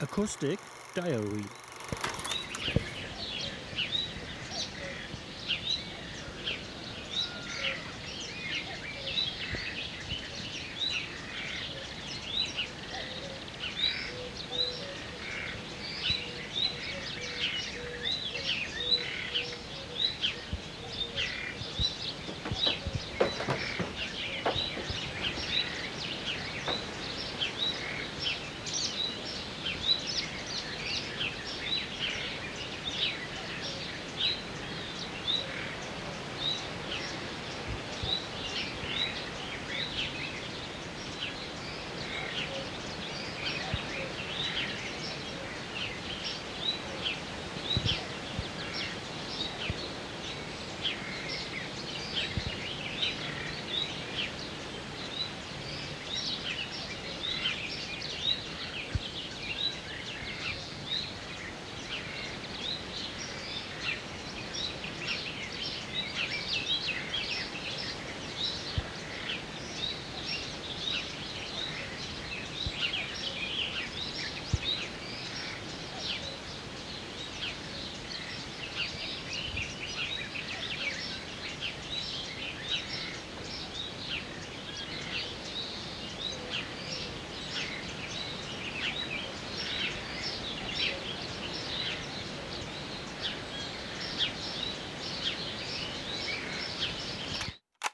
Acoustic Diary.